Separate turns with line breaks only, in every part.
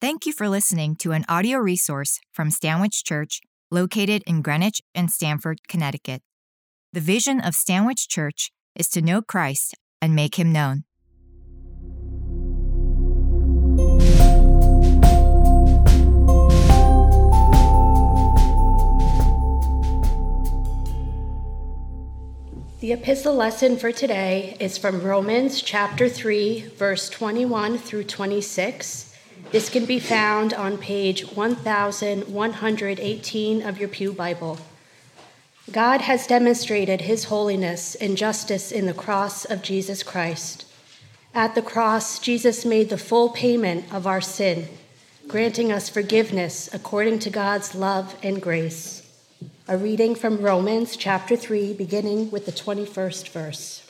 Thank you for listening to an audio resource from Stanwich Church, located in Greenwich and Stamford, Connecticut. The vision of Stanwich Church is to know Christ and make him known.
The epistle lesson for today is from Romans chapter 3, verse 21 through 26. This can be found on page 1118 of your Pew Bible. God has demonstrated his holiness and justice in the cross of Jesus Christ. At the cross, Jesus made the full payment of our sin, granting us forgiveness according to God's love and grace. A reading from Romans chapter 3, beginning with the 21st verse.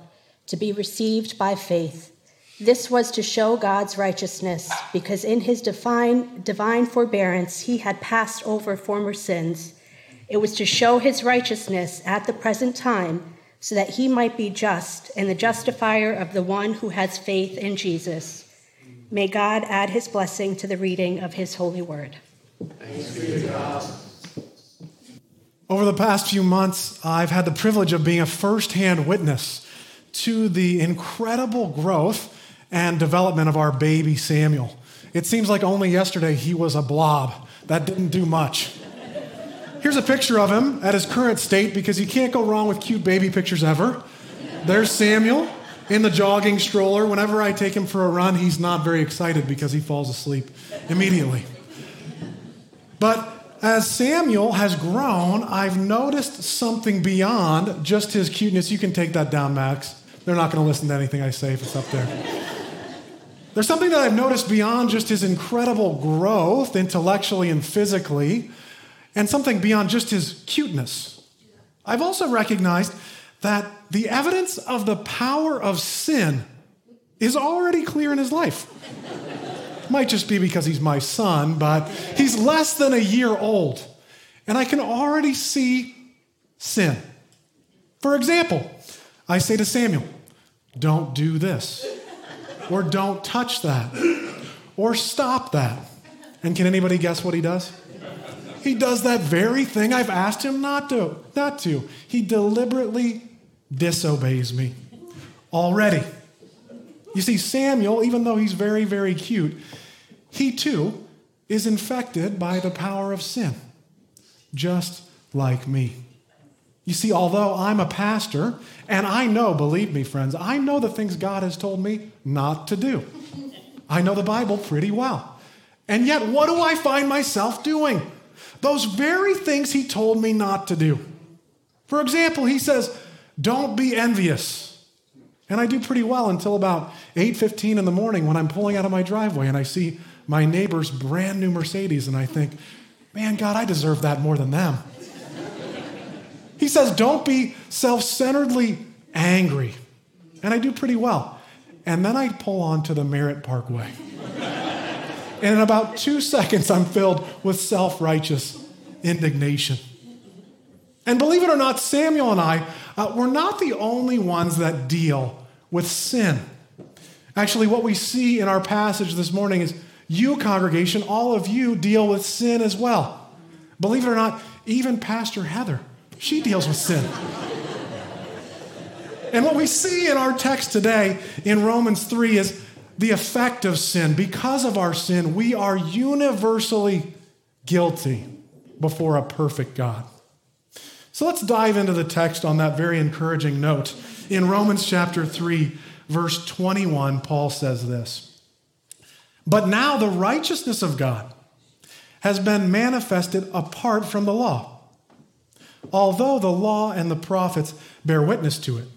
to be received by faith. This was to show God's righteousness, because in his divine, divine forbearance he had passed over former sins. It was to show his righteousness at the present time, so that he might be just and the justifier of the one who has faith in Jesus. May God add his blessing to the reading of his holy word.
Over the past few months, I've had the privilege of being a firsthand witness to the incredible growth and development of our baby Samuel. It seems like only yesterday he was a blob. That didn't do much. Here's a picture of him at his current state because you can't go wrong with cute baby pictures ever. There's Samuel in the jogging stroller. Whenever I take him for a run, he's not very excited because he falls asleep immediately. But as Samuel has grown, I've noticed something beyond just his cuteness. You can take that down, Max. They're not going to listen to anything I say if it's up there. There's something that I've noticed beyond just his incredible growth intellectually and physically, and something beyond just his cuteness. I've also recognized that the evidence of the power of sin is already clear in his life. Might just be because he's my son, but he's less than a year old. And I can already see sin. For example, I say to Samuel, don't do this, or don't touch that, or stop that. And can anybody guess what he does? He does that very thing I've asked him not to. Not to. He deliberately disobeys me already. You see, Samuel, even though he's very, very cute, he too is infected by the power of sin, just like me. You see, although I'm a pastor, and I know, believe me, friends, I know the things God has told me not to do. I know the Bible pretty well. And yet, what do I find myself doing? Those very things He told me not to do. For example, He says, Don't be envious. And I do pretty well until about 8:15 in the morning when I'm pulling out of my driveway and I see my neighbor's brand new Mercedes and I think, "Man, God, I deserve that more than them." He says, "Don't be self-centeredly angry." And I do pretty well. And then I pull onto the Merritt Parkway. and in about 2 seconds I'm filled with self-righteous indignation. And believe it or not, Samuel and I, uh, we're not the only ones that deal with sin. Actually, what we see in our passage this morning is you, congregation, all of you deal with sin as well. Believe it or not, even Pastor Heather, she deals with sin. and what we see in our text today in Romans 3 is the effect of sin. Because of our sin, we are universally guilty before a perfect God. So let's dive into the text on that very encouraging note. In Romans chapter 3, verse 21, Paul says this But now the righteousness of God has been manifested apart from the law, although the law and the prophets bear witness to it.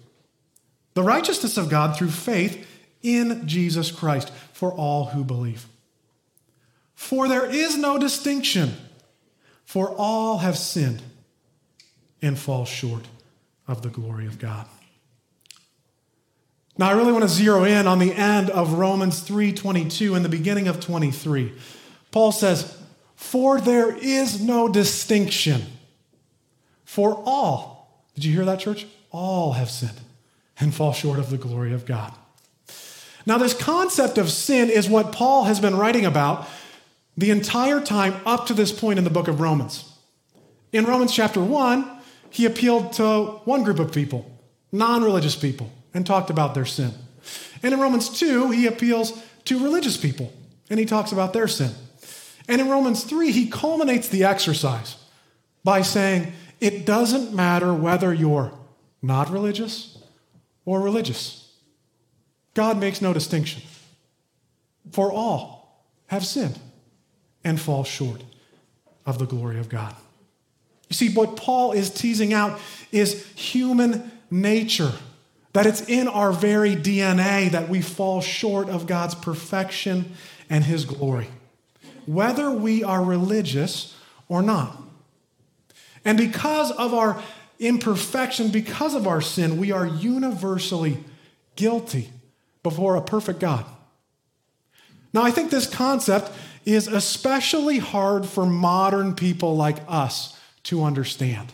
The righteousness of God through faith in Jesus Christ for all who believe. For there is no distinction, for all have sinned and fall short of the glory of God. Now I really want to zero in on the end of Romans 3:22 and the beginning of 23. Paul says, "For there is no distinction for all." Did you hear that church? All have sinned and fall short of the glory of God. Now this concept of sin is what Paul has been writing about the entire time up to this point in the book of Romans. In Romans chapter 1, he appealed to one group of people, non religious people, and talked about their sin. And in Romans 2, he appeals to religious people, and he talks about their sin. And in Romans 3, he culminates the exercise by saying, it doesn't matter whether you're not religious or religious. God makes no distinction. For all have sinned and fall short of the glory of God. You see, what Paul is teasing out is human nature, that it's in our very DNA that we fall short of God's perfection and his glory, whether we are religious or not. And because of our imperfection, because of our sin, we are universally guilty before a perfect God. Now, I think this concept is especially hard for modern people like us to understand.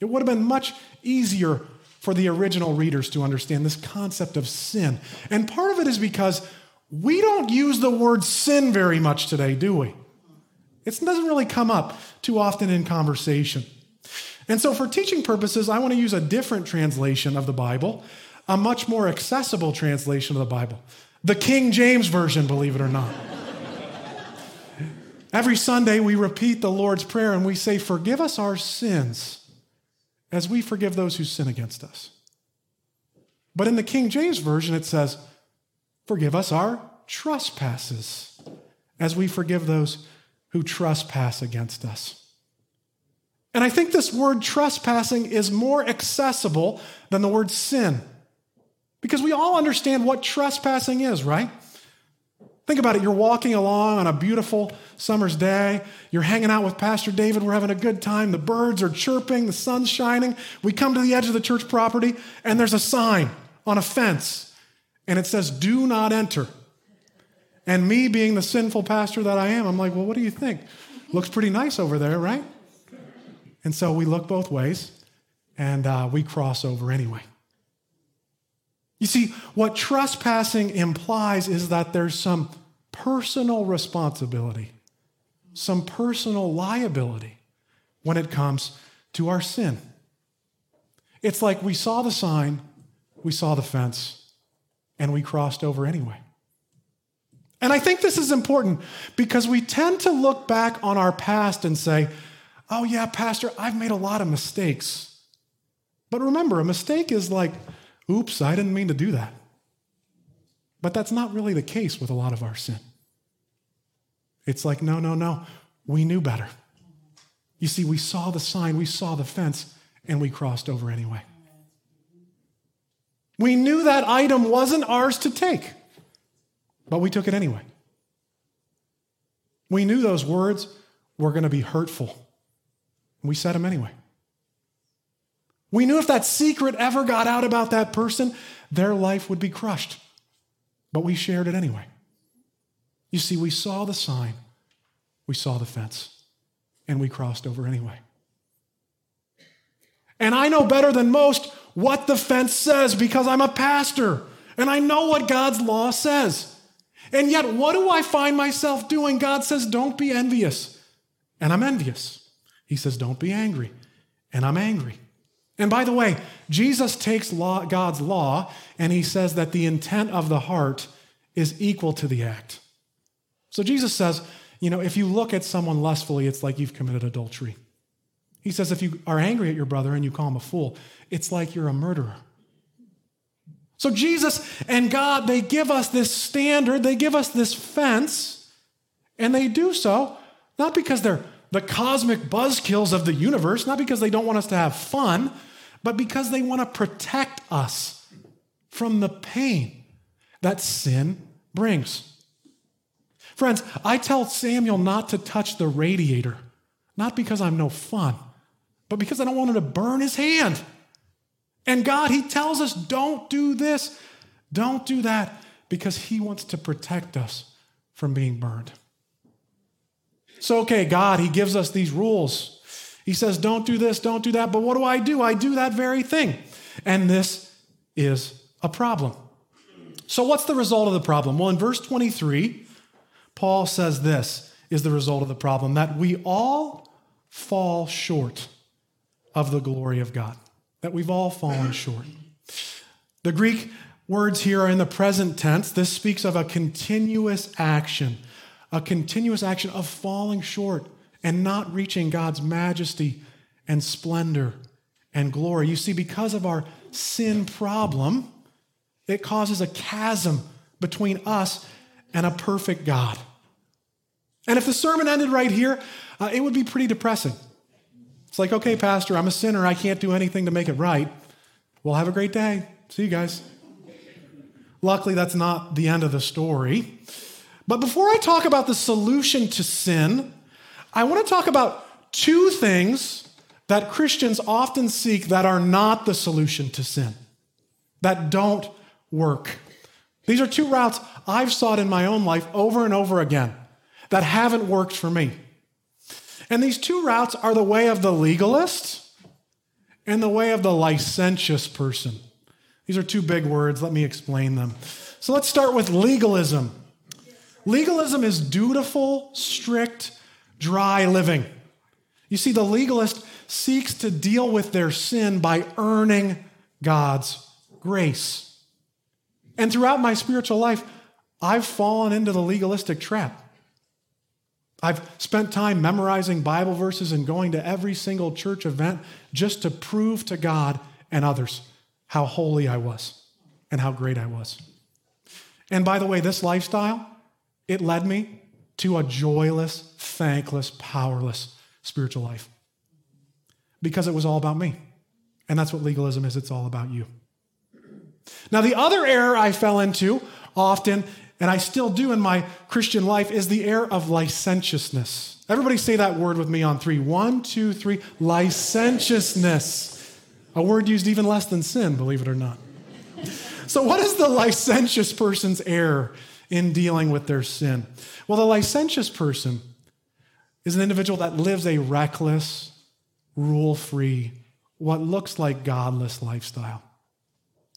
It would have been much easier for the original readers to understand this concept of sin. And part of it is because we don't use the word sin very much today, do we? It doesn't really come up too often in conversation. And so, for teaching purposes, I want to use a different translation of the Bible, a much more accessible translation of the Bible. The King James Version, believe it or not. Every Sunday, we repeat the Lord's Prayer and we say, Forgive us our sins as we forgive those who sin against us. But in the King James Version, it says, Forgive us our trespasses as we forgive those who trespass against us. And I think this word trespassing is more accessible than the word sin because we all understand what trespassing is, right? Think about it. You're walking along on a beautiful summer's day. You're hanging out with Pastor David. We're having a good time. The birds are chirping. The sun's shining. We come to the edge of the church property, and there's a sign on a fence, and it says, Do not enter. And me being the sinful pastor that I am, I'm like, Well, what do you think? Looks pretty nice over there, right? And so we look both ways, and uh, we cross over anyway. You see, what trespassing implies is that there's some personal responsibility, some personal liability when it comes to our sin. It's like we saw the sign, we saw the fence, and we crossed over anyway. And I think this is important because we tend to look back on our past and say, oh, yeah, Pastor, I've made a lot of mistakes. But remember, a mistake is like oops, I didn't mean to do that. But that's not really the case with a lot of our sin. It's like, no, no, no, we knew better. You see, we saw the sign, we saw the fence, and we crossed over anyway. We knew that item wasn't ours to take, but we took it anyway. We knew those words were going to be hurtful. We said them anyway. We knew if that secret ever got out about that person, their life would be crushed. But we shared it anyway. You see, we saw the sign, we saw the fence, and we crossed over anyway. And I know better than most what the fence says because I'm a pastor and I know what God's law says. And yet, what do I find myself doing? God says, Don't be envious. And I'm envious. He says, Don't be angry. And I'm angry. And by the way, Jesus takes law, God's law and he says that the intent of the heart is equal to the act. So Jesus says, you know, if you look at someone lustfully, it's like you've committed adultery. He says, if you are angry at your brother and you call him a fool, it's like you're a murderer. So Jesus and God, they give us this standard, they give us this fence, and they do so not because they're the cosmic buzzkills of the universe, not because they don't want us to have fun, but because they want to protect us from the pain that sin brings. Friends, I tell Samuel not to touch the radiator, not because I'm no fun, but because I don't want him to burn his hand. And God, He tells us, don't do this, don't do that, because He wants to protect us from being burned. So, okay, God, He gives us these rules. He says, don't do this, don't do that, but what do I do? I do that very thing. And this is a problem. So, what's the result of the problem? Well, in verse 23, Paul says this is the result of the problem that we all fall short of the glory of God, that we've all fallen short. The Greek words here are in the present tense. This speaks of a continuous action, a continuous action of falling short and not reaching God's majesty and splendor and glory. You see, because of our sin problem, it causes a chasm between us and a perfect God. And if the sermon ended right here, uh, it would be pretty depressing. It's like, okay, Pastor, I'm a sinner. I can't do anything to make it right. Well, have a great day. See you guys. Luckily, that's not the end of the story. But before I talk about the solution to sin, I want to talk about two things that Christians often seek that are not the solution to sin, that don't work. These are two routes I've sought in my own life over and over again that haven't worked for me. And these two routes are the way of the legalist and the way of the licentious person. These are two big words. Let me explain them. So let's start with legalism. Legalism is dutiful, strict, dry living. You see, the legalist seeks to deal with their sin by earning God's grace. And throughout my spiritual life, I've fallen into the legalistic trap. I've spent time memorizing Bible verses and going to every single church event just to prove to God and others how holy I was and how great I was. And by the way, this lifestyle, it led me to a joyless, thankless, powerless spiritual life because it was all about me. And that's what legalism is it's all about you. Now, the other error I fell into often, and I still do in my Christian life, is the error of licentiousness. Everybody say that word with me on three. One, two, three. Licentiousness. A word used even less than sin, believe it or not. So, what is the licentious person's error in dealing with their sin? Well, the licentious person is an individual that lives a reckless, rule free, what looks like godless lifestyle.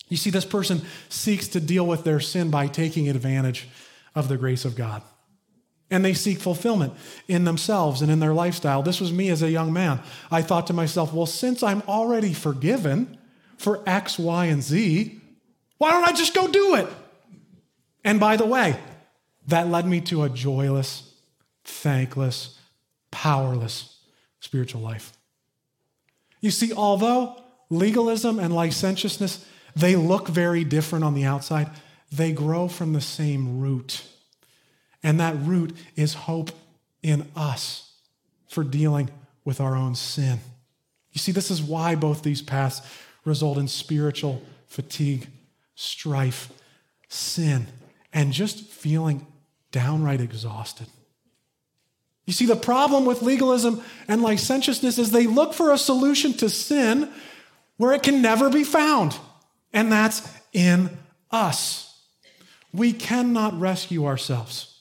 You see, this person seeks to deal with their sin by taking advantage of the grace of God. And they seek fulfillment in themselves and in their lifestyle. This was me as a young man. I thought to myself, well, since I'm already forgiven for X, Y, and Z, why don't I just go do it? And by the way, that led me to a joyless, thankless, powerless spiritual life. You see, although legalism and licentiousness, they look very different on the outside, they grow from the same root. And that root is hope in us for dealing with our own sin. You see, this is why both these paths result in spiritual fatigue, strife, sin, and just feeling downright exhausted. You see, the problem with legalism and licentiousness is they look for a solution to sin where it can never be found, and that's in us. We cannot rescue ourselves.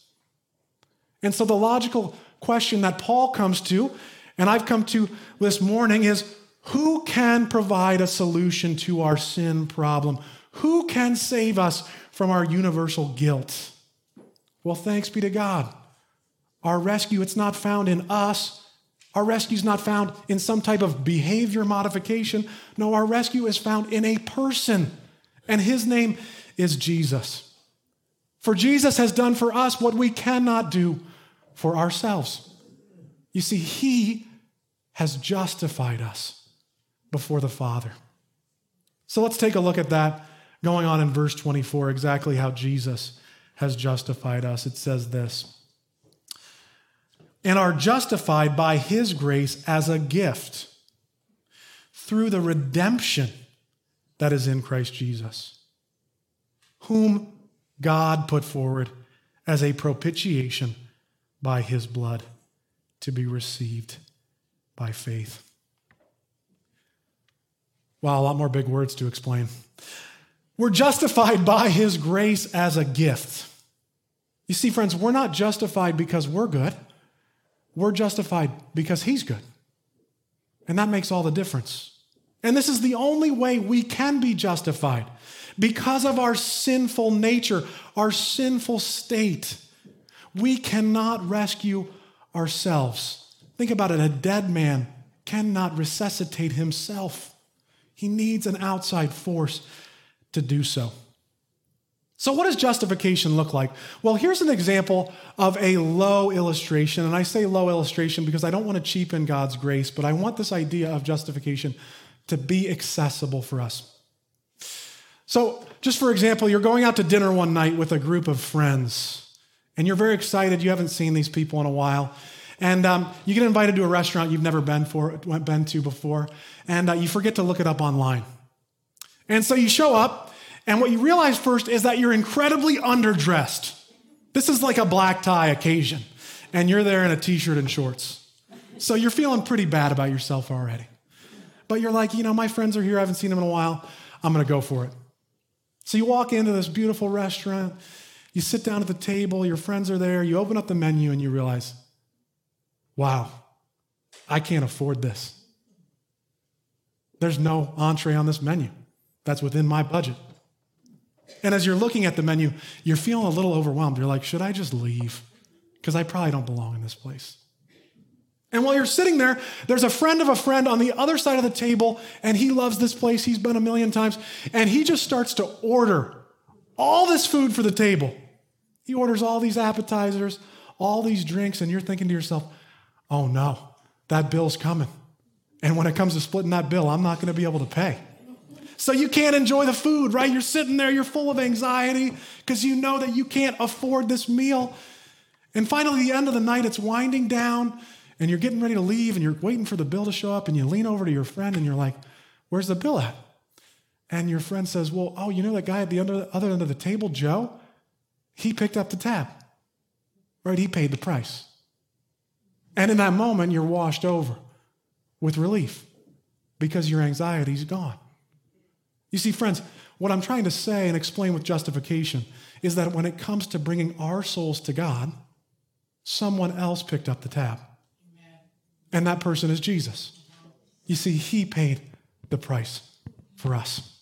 And so the logical question that Paul comes to, and I've come to this morning, is who can provide a solution to our sin problem? Who can save us from our universal guilt? Well, thanks be to God. Our rescue, it's not found in us. Our rescue is not found in some type of behavior modification. No, our rescue is found in a person, and his name is Jesus. For Jesus has done for us what we cannot do for ourselves. You see, he has justified us before the Father. So let's take a look at that going on in verse 24, exactly how Jesus has justified us. It says this and are justified by his grace as a gift through the redemption that is in Christ Jesus, whom God put forward as a propitiation by his blood to be received by faith. Wow, a lot more big words to explain. We're justified by his grace as a gift. You see, friends, we're not justified because we're good. We're justified because he's good. And that makes all the difference. And this is the only way we can be justified because of our sinful nature, our sinful state. We cannot rescue ourselves. Think about it a dead man cannot resuscitate himself, he needs an outside force to do so. So, what does justification look like? Well, here's an example of a low illustration. And I say low illustration because I don't want to cheapen God's grace, but I want this idea of justification to be accessible for us. So, just for example, you're going out to dinner one night with a group of friends, and you're very excited. You haven't seen these people in a while. And um, you get invited to a restaurant you've never been, for, been to before, and uh, you forget to look it up online. And so you show up, and what you realize first is that you're incredibly underdressed. This is like a black tie occasion, and you're there in a t shirt and shorts. So you're feeling pretty bad about yourself already. But you're like, you know, my friends are here, I haven't seen them in a while, I'm gonna go for it. So you walk into this beautiful restaurant, you sit down at the table, your friends are there, you open up the menu, and you realize, wow, I can't afford this. There's no entree on this menu that's within my budget. And as you're looking at the menu, you're feeling a little overwhelmed. You're like, should I just leave? Because I probably don't belong in this place. And while you're sitting there, there's a friend of a friend on the other side of the table, and he loves this place. He's been a million times. And he just starts to order all this food for the table. He orders all these appetizers, all these drinks, and you're thinking to yourself, oh no, that bill's coming. And when it comes to splitting that bill, I'm not going to be able to pay. So you can't enjoy the food, right? You're sitting there, you're full of anxiety because you know that you can't afford this meal. And finally, the end of the night, it's winding down and you're getting ready to leave and you're waiting for the bill to show up and you lean over to your friend and you're like, Where's the bill at? And your friend says, Well, oh, you know that guy at the other end of the table, Joe? He picked up the tab, right? He paid the price. And in that moment, you're washed over with relief because your anxiety's gone. You see, friends, what I'm trying to say and explain with justification is that when it comes to bringing our souls to God, someone else picked up the tab. Amen. And that person is Jesus. You see, he paid the price for us.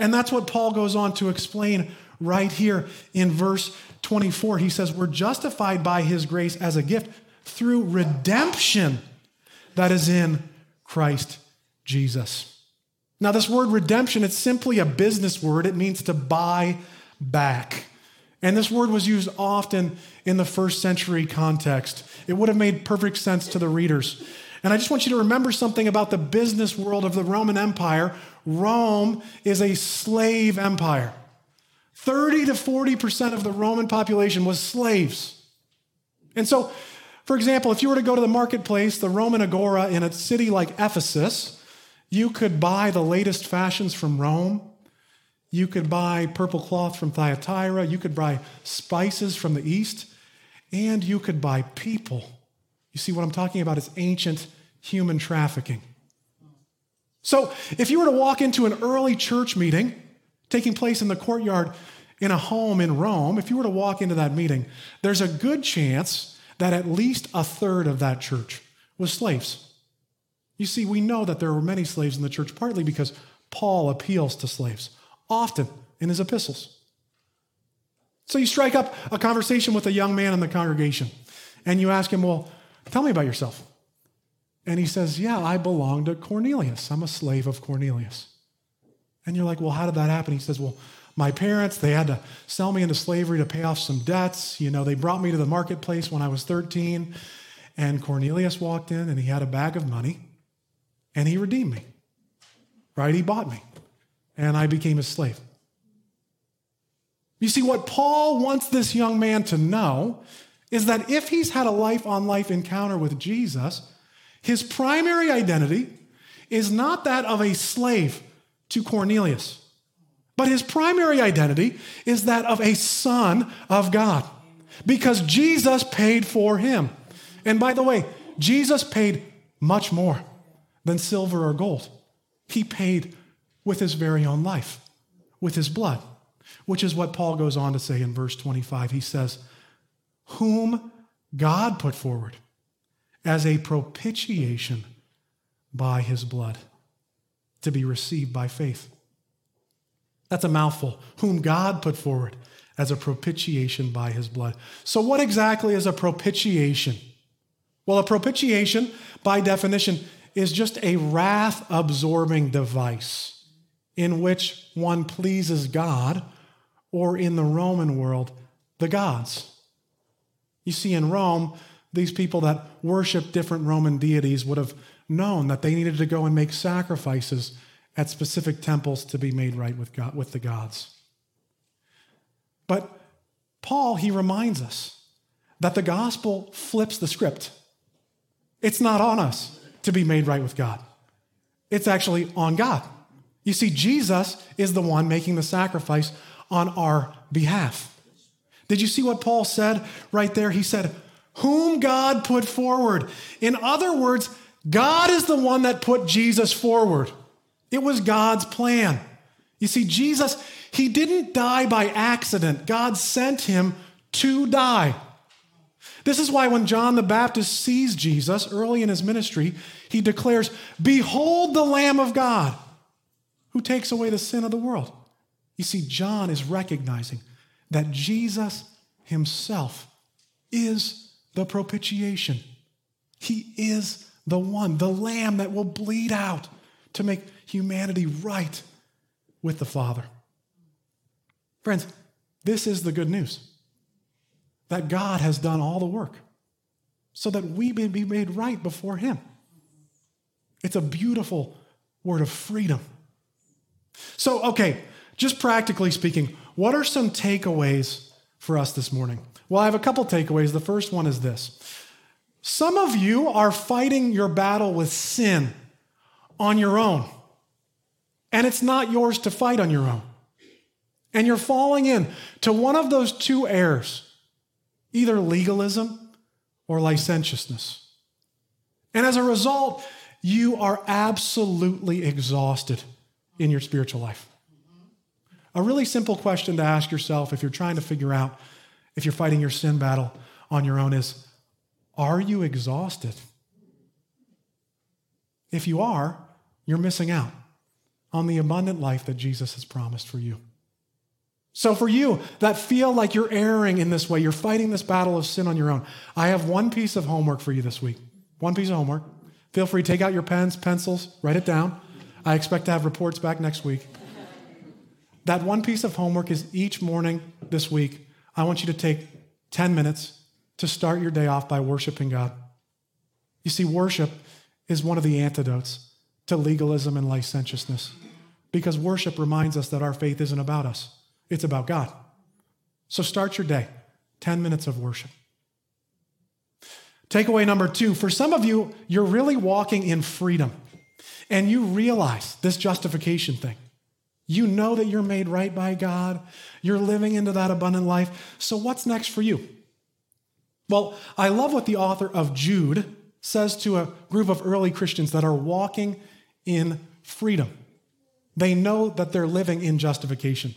And that's what Paul goes on to explain right here in verse 24. He says, We're justified by his grace as a gift through redemption that is in Christ Jesus. Now, this word redemption, it's simply a business word. It means to buy back. And this word was used often in the first century context. It would have made perfect sense to the readers. And I just want you to remember something about the business world of the Roman Empire. Rome is a slave empire. 30 to 40% of the Roman population was slaves. And so, for example, if you were to go to the marketplace, the Roman Agora in a city like Ephesus, you could buy the latest fashions from Rome. You could buy purple cloth from Thyatira. You could buy spices from the east. And you could buy people. You see, what I'm talking about is ancient human trafficking. So, if you were to walk into an early church meeting taking place in the courtyard in a home in Rome, if you were to walk into that meeting, there's a good chance that at least a third of that church was slaves. You see, we know that there were many slaves in the church, partly because Paul appeals to slaves, often in his epistles. So you strike up a conversation with a young man in the congregation, and you ask him, Well, tell me about yourself. And he says, Yeah, I belong to Cornelius. I'm a slave of Cornelius. And you're like, Well, how did that happen? He says, Well, my parents, they had to sell me into slavery to pay off some debts. You know, they brought me to the marketplace when I was 13, and Cornelius walked in and he had a bag of money and he redeemed me. Right? He bought me. And I became his slave. You see, what Paul wants this young man to know is that if he's had a life on life encounter with Jesus, his primary identity is not that of a slave to Cornelius. But his primary identity is that of a son of God because Jesus paid for him. And by the way, Jesus paid much more than silver or gold. He paid with his very own life, with his blood, which is what Paul goes on to say in verse 25. He says, Whom God put forward as a propitiation by his blood to be received by faith. That's a mouthful. Whom God put forward as a propitiation by his blood. So, what exactly is a propitiation? Well, a propitiation, by definition, is just a wrath absorbing device in which one pleases God, or in the Roman world, the gods. You see, in Rome, these people that worship different Roman deities would have known that they needed to go and make sacrifices at specific temples to be made right with, God, with the gods. But Paul, he reminds us that the gospel flips the script. It's not on us to be made right with God, it's actually on God. You see, Jesus is the one making the sacrifice on our behalf. Did you see what Paul said right there? He said, Whom God put forward. In other words, God is the one that put Jesus forward. It was God's plan. You see, Jesus, he didn't die by accident. God sent him to die. This is why when John the Baptist sees Jesus early in his ministry, he declares, Behold the Lamb of God who takes away the sin of the world. You see, John is recognizing that Jesus himself is the propitiation. He is the one, the lamb that will bleed out to make humanity right with the Father. Friends, this is the good news that God has done all the work so that we may be made right before Him. It's a beautiful word of freedom. So, okay, just practically speaking, what are some takeaways for us this morning? Well, I have a couple takeaways. The first one is this some of you are fighting your battle with sin on your own, and it's not yours to fight on your own. And you're falling in to one of those two errors either legalism or licentiousness. And as a result, you are absolutely exhausted in your spiritual life. A really simple question to ask yourself if you're trying to figure out if you're fighting your sin battle on your own is Are you exhausted? If you are, you're missing out on the abundant life that Jesus has promised for you. So, for you that feel like you're erring in this way, you're fighting this battle of sin on your own, I have one piece of homework for you this week. One piece of homework. Feel free take out your pens, pencils, write it down. I expect to have reports back next week. That one piece of homework is each morning this week, I want you to take 10 minutes to start your day off by worshiping God. You see, worship is one of the antidotes to legalism and licentiousness because worship reminds us that our faith isn't about us, it's about God. So start your day, 10 minutes of worship. Takeaway number two for some of you, you're really walking in freedom and you realize this justification thing. You know that you're made right by God. You're living into that abundant life. So, what's next for you? Well, I love what the author of Jude says to a group of early Christians that are walking in freedom. They know that they're living in justification.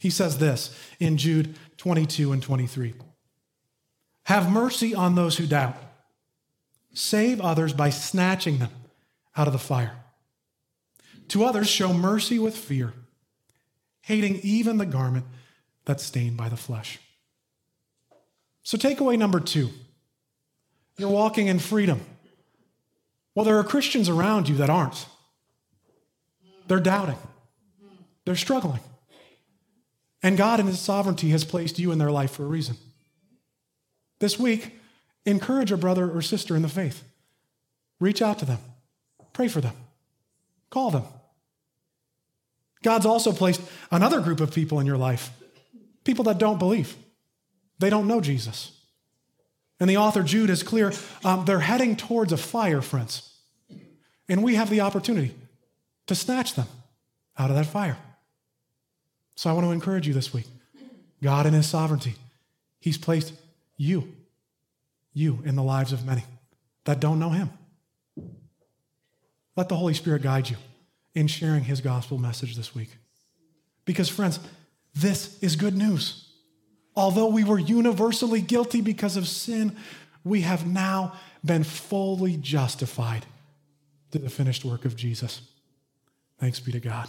He says this in Jude 22 and 23 Have mercy on those who doubt, save others by snatching them out of the fire. To others, show mercy with fear, hating even the garment that's stained by the flesh. So, takeaway number two you're walking in freedom. Well, there are Christians around you that aren't. They're doubting, they're struggling. And God, in His sovereignty, has placed you in their life for a reason. This week, encourage a brother or sister in the faith. Reach out to them, pray for them, call them. God's also placed another group of people in your life people that don't believe, they don't know Jesus. And the author Jude is clear um, they're heading towards a fire, friends. And we have the opportunity to snatch them out of that fire. So I want to encourage you this week. God in his sovereignty, he's placed you, you in the lives of many that don't know him. Let the Holy Spirit guide you in sharing his gospel message this week. Because, friends, this is good news. Although we were universally guilty because of sin, we have now been fully justified through the finished work of Jesus. Thanks be to God.